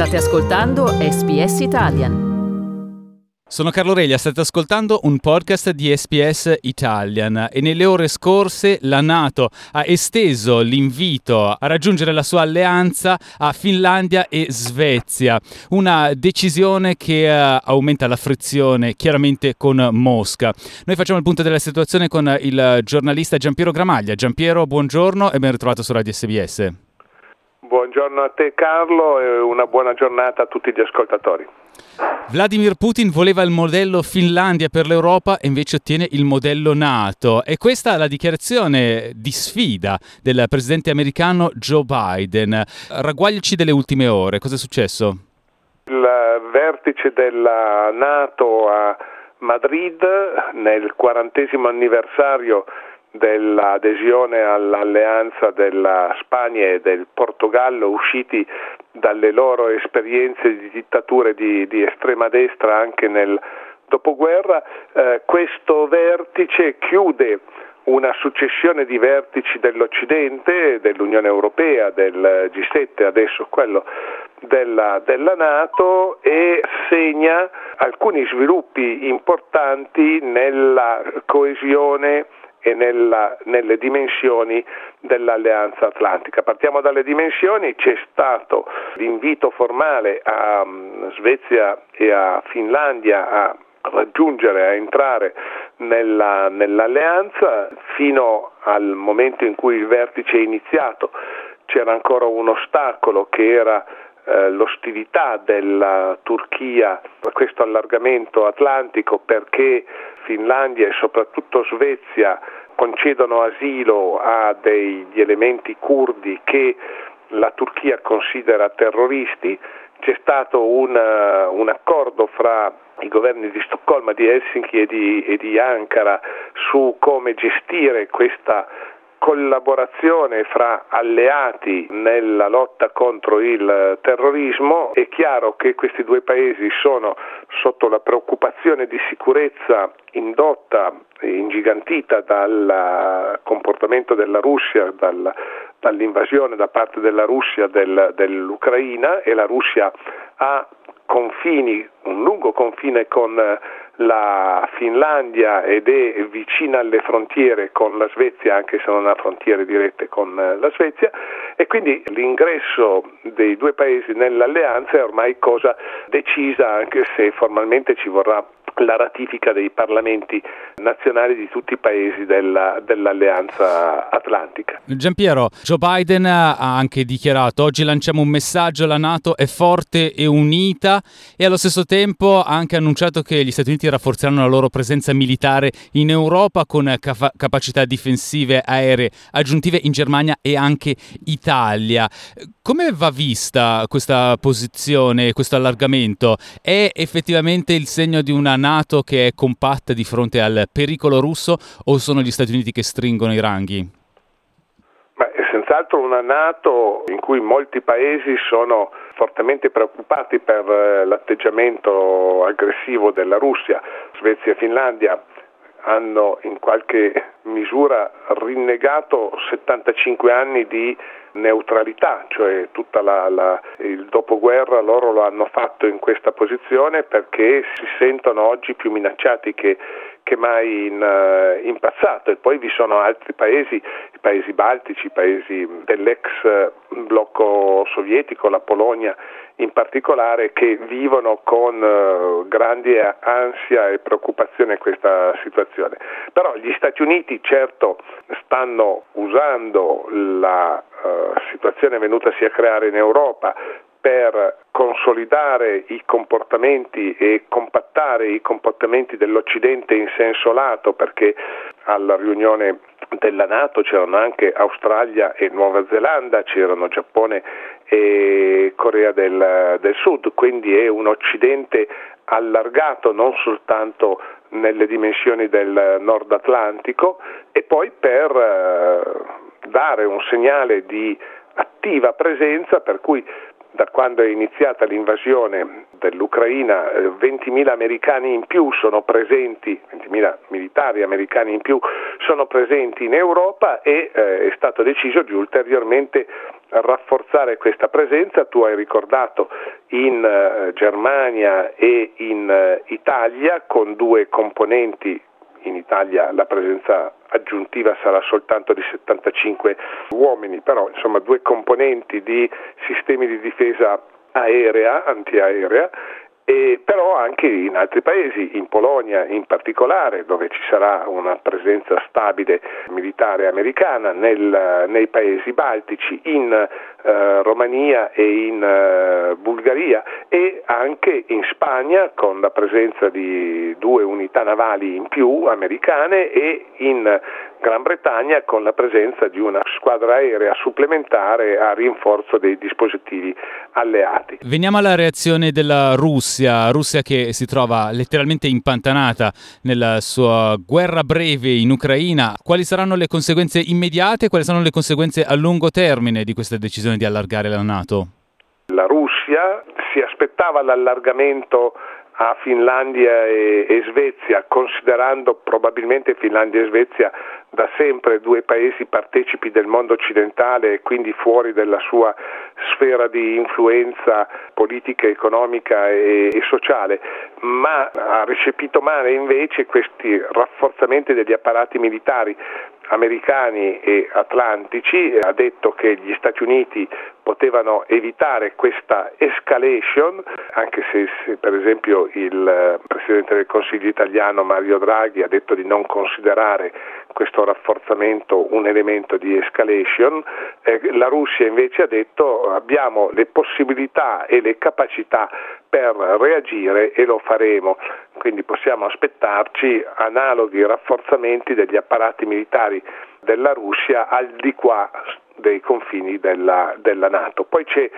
State ascoltando SBS Italian. Sono Carlo Reglia, state ascoltando un podcast di SPS Italian e nelle ore scorse la Nato ha esteso l'invito a raggiungere la sua alleanza a Finlandia e Svezia, una decisione che uh, aumenta la frizione chiaramente con Mosca. Noi facciamo il punto della situazione con il giornalista Giampiero Gramaglia. Giampiero, buongiorno e ben ritrovato su Radio SBS. Buongiorno a te Carlo e una buona giornata a tutti gli ascoltatori. Vladimir Putin voleva il modello Finlandia per l'Europa e invece ottiene il modello NATO. E questa è la dichiarazione di sfida del presidente americano Joe Biden. Ragguagliaci delle ultime ore, cosa è successo? Il vertice della NATO a Madrid nel quarantesimo anniversario dell'adesione all'alleanza della Spagna e del Portogallo usciti dalle loro esperienze di dittature di, di estrema destra anche nel dopoguerra, eh, questo vertice chiude una successione di vertici dell'Occidente, dell'Unione Europea, del G7, adesso quello della, della Nato e segna alcuni sviluppi importanti nella coesione e nella, nelle dimensioni dell'Alleanza Atlantica. Partiamo dalle dimensioni, c'è stato l'invito formale a um, Svezia e a Finlandia a raggiungere, a entrare nella, nell'alleanza fino al momento in cui il vertice è iniziato c'era ancora un ostacolo che era eh, l'ostilità della Turchia a questo allargamento atlantico perché Finlandia e soprattutto Svezia concedono asilo a degli elementi curdi che la Turchia considera terroristi. C'è stato un, un accordo fra i governi di Stoccolma, di Helsinki e di, e di Ankara su come gestire questa collaborazione fra alleati nella lotta contro il terrorismo, è chiaro che questi due paesi sono sotto la preoccupazione di sicurezza indotta e ingigantita dal comportamento della Russia, dal, dall'invasione da parte della Russia del, dell'Ucraina e la Russia ha confini, un lungo confine con la Finlandia ed è vicina alle frontiere con la Svezia, anche se non ha frontiere dirette con la Svezia, e quindi l'ingresso dei due paesi nell'alleanza è ormai cosa decisa, anche se formalmente ci vorrà la ratifica dei parlamenti nazionali di tutti i paesi della, dell'alleanza atlantica. Giampiero, Joe Biden ha anche dichiarato oggi lanciamo un messaggio, la Nato è forte e unita e allo stesso tempo ha anche annunciato che gli Stati Uniti rafforzeranno la loro presenza militare in Europa con cap- capacità difensive aeree aggiuntive in Germania e anche Italia. Come va vista questa posizione, questo allargamento? È effettivamente il segno di una Nato che è compatta di fronte al pericolo russo o sono gli Stati Uniti che stringono i ranghi? Beh, è senz'altro una Nato in cui molti paesi sono fortemente preoccupati per eh, l'atteggiamento aggressivo della Russia. Svezia e Finlandia hanno in qualche misura rinnegato 75 anni di neutralità, cioè la, il dopoguerra loro lo hanno fatto in questa posizione perché si sentono oggi più minacciati che, che mai in, uh, in, passato e poi vi sono altri paesi, i paesi baltici, i paesi dell'ex blocco sovietico, la Polonia in particolare, che vivono con uh, grande ansia e preoccupazione questa situazione. Però gli Stati Uniti certo stanno usando la uh, situazione venutasi a creare in Europa per consolidare i comportamenti e compattare i comportamenti dell'Occidente in senso lato, perché alla riunione della Nato c'erano anche Australia e Nuova Zelanda, c'erano Giappone e Corea del, del Sud, quindi è un Occidente allargato non soltanto nelle dimensioni del Nord Atlantico e poi per eh, dare un segnale di attiva presenza per cui da quando è iniziata l'invasione dell'Ucraina 20.000 eh, americani in più sono presenti, 20.000 militari americani in più sono presenti in Europa e eh, è stato deciso di ulteriormente rafforzare questa presenza. Tu hai ricordato in eh, Germania e in eh, Italia con due componenti in Italia la presenza aggiuntiva sarà soltanto di 75 uomini, però insomma due componenti di sistemi di difesa aerea, antiaerea e però anche in altri paesi, in Polonia in particolare, dove ci sarà una presenza stabile militare americana, nel, nei paesi baltici, in eh, Romania e in eh, Bulgaria e anche in Spagna con la presenza di due unità navali in più americane e in Gran Bretagna con la presenza di una squadra aerea supplementare a rinforzo dei dispositivi alleati. Veniamo alla reazione della Russia, Russia che si trova letteralmente impantanata nella sua guerra breve in Ucraina. Quali saranno le conseguenze immediate e quali saranno le conseguenze a lungo termine di questa decisione di allargare la Nato? La Russia si aspettava l'allargamento a Finlandia e, e, Svezia, considerando probabilmente Finlandia e Svezia da sempre due paesi partecipi del mondo occidentale e quindi fuori dalla sua sfera di influenza politica, economica e, e sociale, ma ha recepito male invece questi rafforzamenti degli apparati militari americani e atlantici, ha detto che gli Stati Uniti potevano evitare questa escalation, anche se, se, per esempio il Presidente del Consiglio italiano Mario Draghi ha detto di non considerare questo rafforzamento un elemento di escalation, eh, la Russia invece ha detto abbiamo le possibilità e le capacità per reagire e lo faremo, quindi possiamo aspettarci analoghi rafforzamenti degli apparati militari della Russia al di qua dei confini della, della Nato. Poi c'è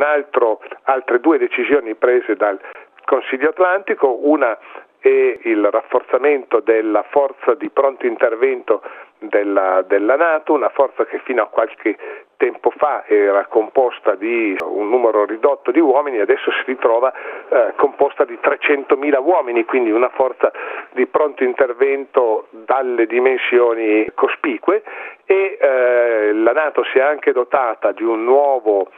altro, altre due decisioni prese dal Consiglio Atlantico, una è il rafforzamento della forza di pronto intervento della, della Nato, una forza che fino a qualche tempo fa era composta di un numero ridotto di uomini, adesso si ritrova eh, composta di 300.000 uomini, quindi una forza di pronto intervento dalle dimensioni cospicue e eh, la Nato si è anche dotata di un nuovo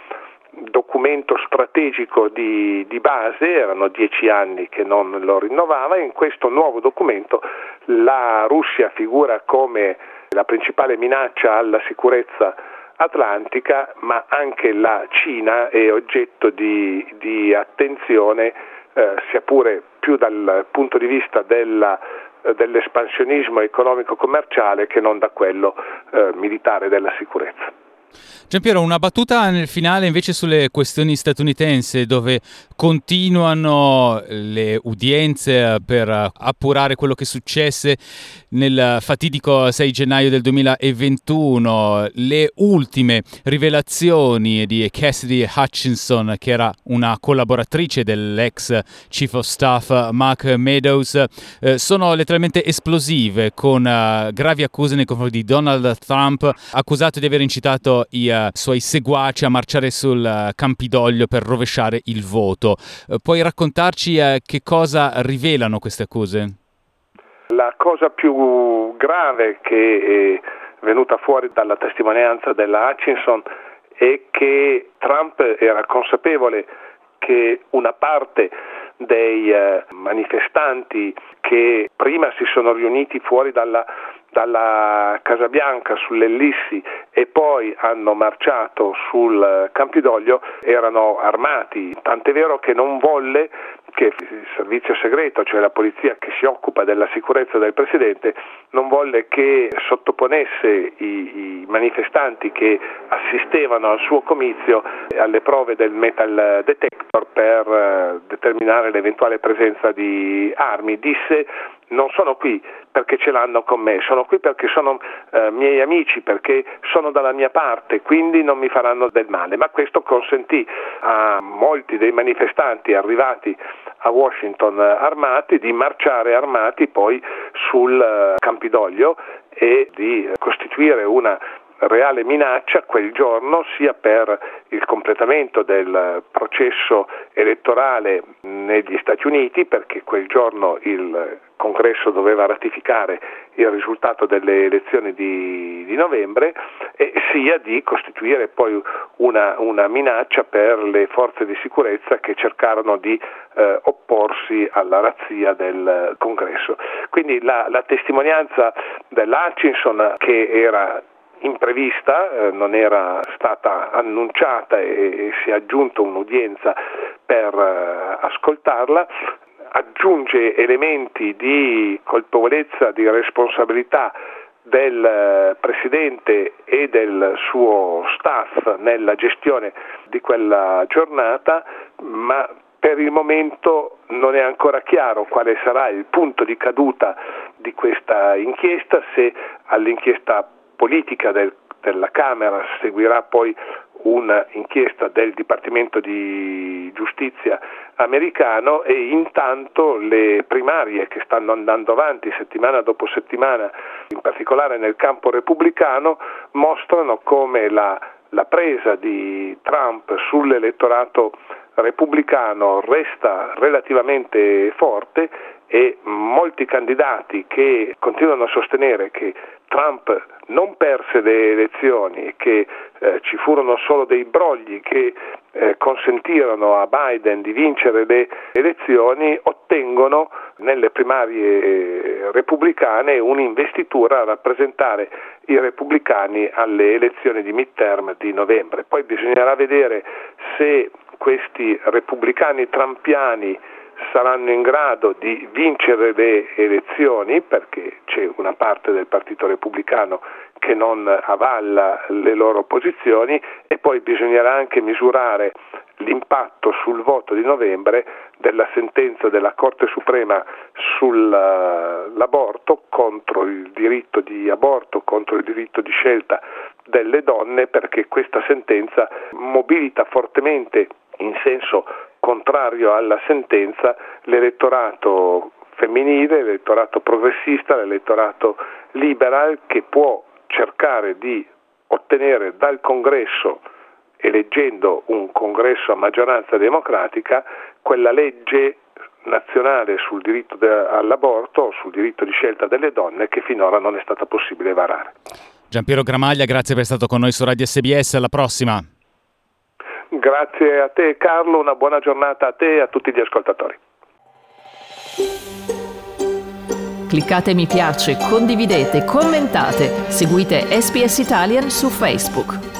documento strategico di, di, base, erano dieci anni che non lo rinnovava, in questo nuovo documento la Russia figura come la principale minaccia alla sicurezza atlantica, ma anche la Cina è oggetto di, di attenzione, eh, sia pure più dal punto di vista della, eh, dell'espansionismo economico-commerciale che non da quello eh, militare della sicurezza. Giampiero, una battuta nel finale invece sulle questioni statunitensi dove continuano le udienze per appurare quello che successe nel fatidico 6 gennaio del 2021, le ultime rivelazioni di Cassidy Hutchinson che era una collaboratrice dell'ex Chief of Staff Mark Meadows eh, sono letteralmente esplosive con uh, gravi accuse nei confronti di Donald Trump accusato di aver incitato i uh, suoi seguaci a marciare sul uh, Campidoglio per rovesciare il voto. Uh, puoi raccontarci che cosa rivelano queste accuse? La cosa più grave che è venuta fuori dalla testimonianza della Hutchinson è che Trump era consapevole che una parte dei manifestanti che prima si sono riuniti fuori dalla dalla Casa Bianca sull'Ellissi e poi hanno marciato sul Campidoglio erano armati, tant'è vero che non volle che il servizio segreto, cioè la polizia che si occupa della sicurezza del Presidente, non volle che sottoponesse i, i manifestanti che assistevano al suo comizio alle prove del metal detector per eh, determinare l'eventuale presenza di armi. Disse non sono qui perché ce l'hanno con me, sono qui perché sono eh, miei amici, perché sono dalla mia parte, quindi non mi faranno del male. Ma questo consentì a molti dei manifestanti arrivati a Washington armati di marciare armati poi sul eh, Campidoglio e di costituire una reale minaccia quel giorno sia per il completamento del processo elettorale negli Stati Uniti, perché quel giorno il congresso doveva ratificare il risultato delle elezioni di, di novembre, e sia di costituire poi una, una, minaccia per le forze di sicurezza che cercarono di eh, opporsi alla razzia del congresso. Quindi la, la testimonianza dell'Hutchinson che era imprevista, eh, non era stata annunciata e, si è aggiunta un'udienza per eh, ascoltarla, aggiunge elementi di colpevolezza, di responsabilità del eh, Presidente e del suo staff nella gestione di quella giornata, ma per il momento non è ancora chiaro quale sarà il punto di caduta di questa inchiesta, se all'inchiesta politica del, della Camera seguirà poi un'inchiesta del Dipartimento di Giustizia americano e intanto le primarie che stanno andando avanti settimana dopo settimana, in particolare nel campo repubblicano, mostrano come la, la presa di Trump sull'elettorato repubblicano resta relativamente forte e molti candidati che continuano a sostenere che Trump non perse le elezioni che eh, ci furono solo dei brogli che eh, consentirono a Biden di vincere le elezioni, ottengono nelle primarie repubblicane un'investitura a rappresentare i repubblicani alle elezioni di midterm di novembre. Poi bisognerà vedere se questi repubblicani trampiani saranno in grado di vincere le elezioni perché c'è una parte del Partito Repubblicano che non avalla le loro posizioni e poi bisognerà anche misurare l'impatto sul voto di novembre della sentenza della Corte Suprema sull'aborto contro il diritto di aborto, contro il diritto di scelta delle donne perché questa sentenza mobilita fortemente in senso contrario alla sentenza l'elettorato femminile, l'elettorato progressista, l'elettorato liberal che può cercare di ottenere dal congresso, eleggendo un congresso a maggioranza democratica, quella legge nazionale sul diritto all'aborto sul diritto di scelta delle donne che finora non è stata possibile varare. Giampiero Gramaglia, grazie per essere stato con noi su Radio SBS, alla prossima. Grazie a te Carlo, una buona giornata a te e a tutti gli ascoltatori. Cliccate mi piace, condividete, commentate, seguite SPS Italian su Facebook.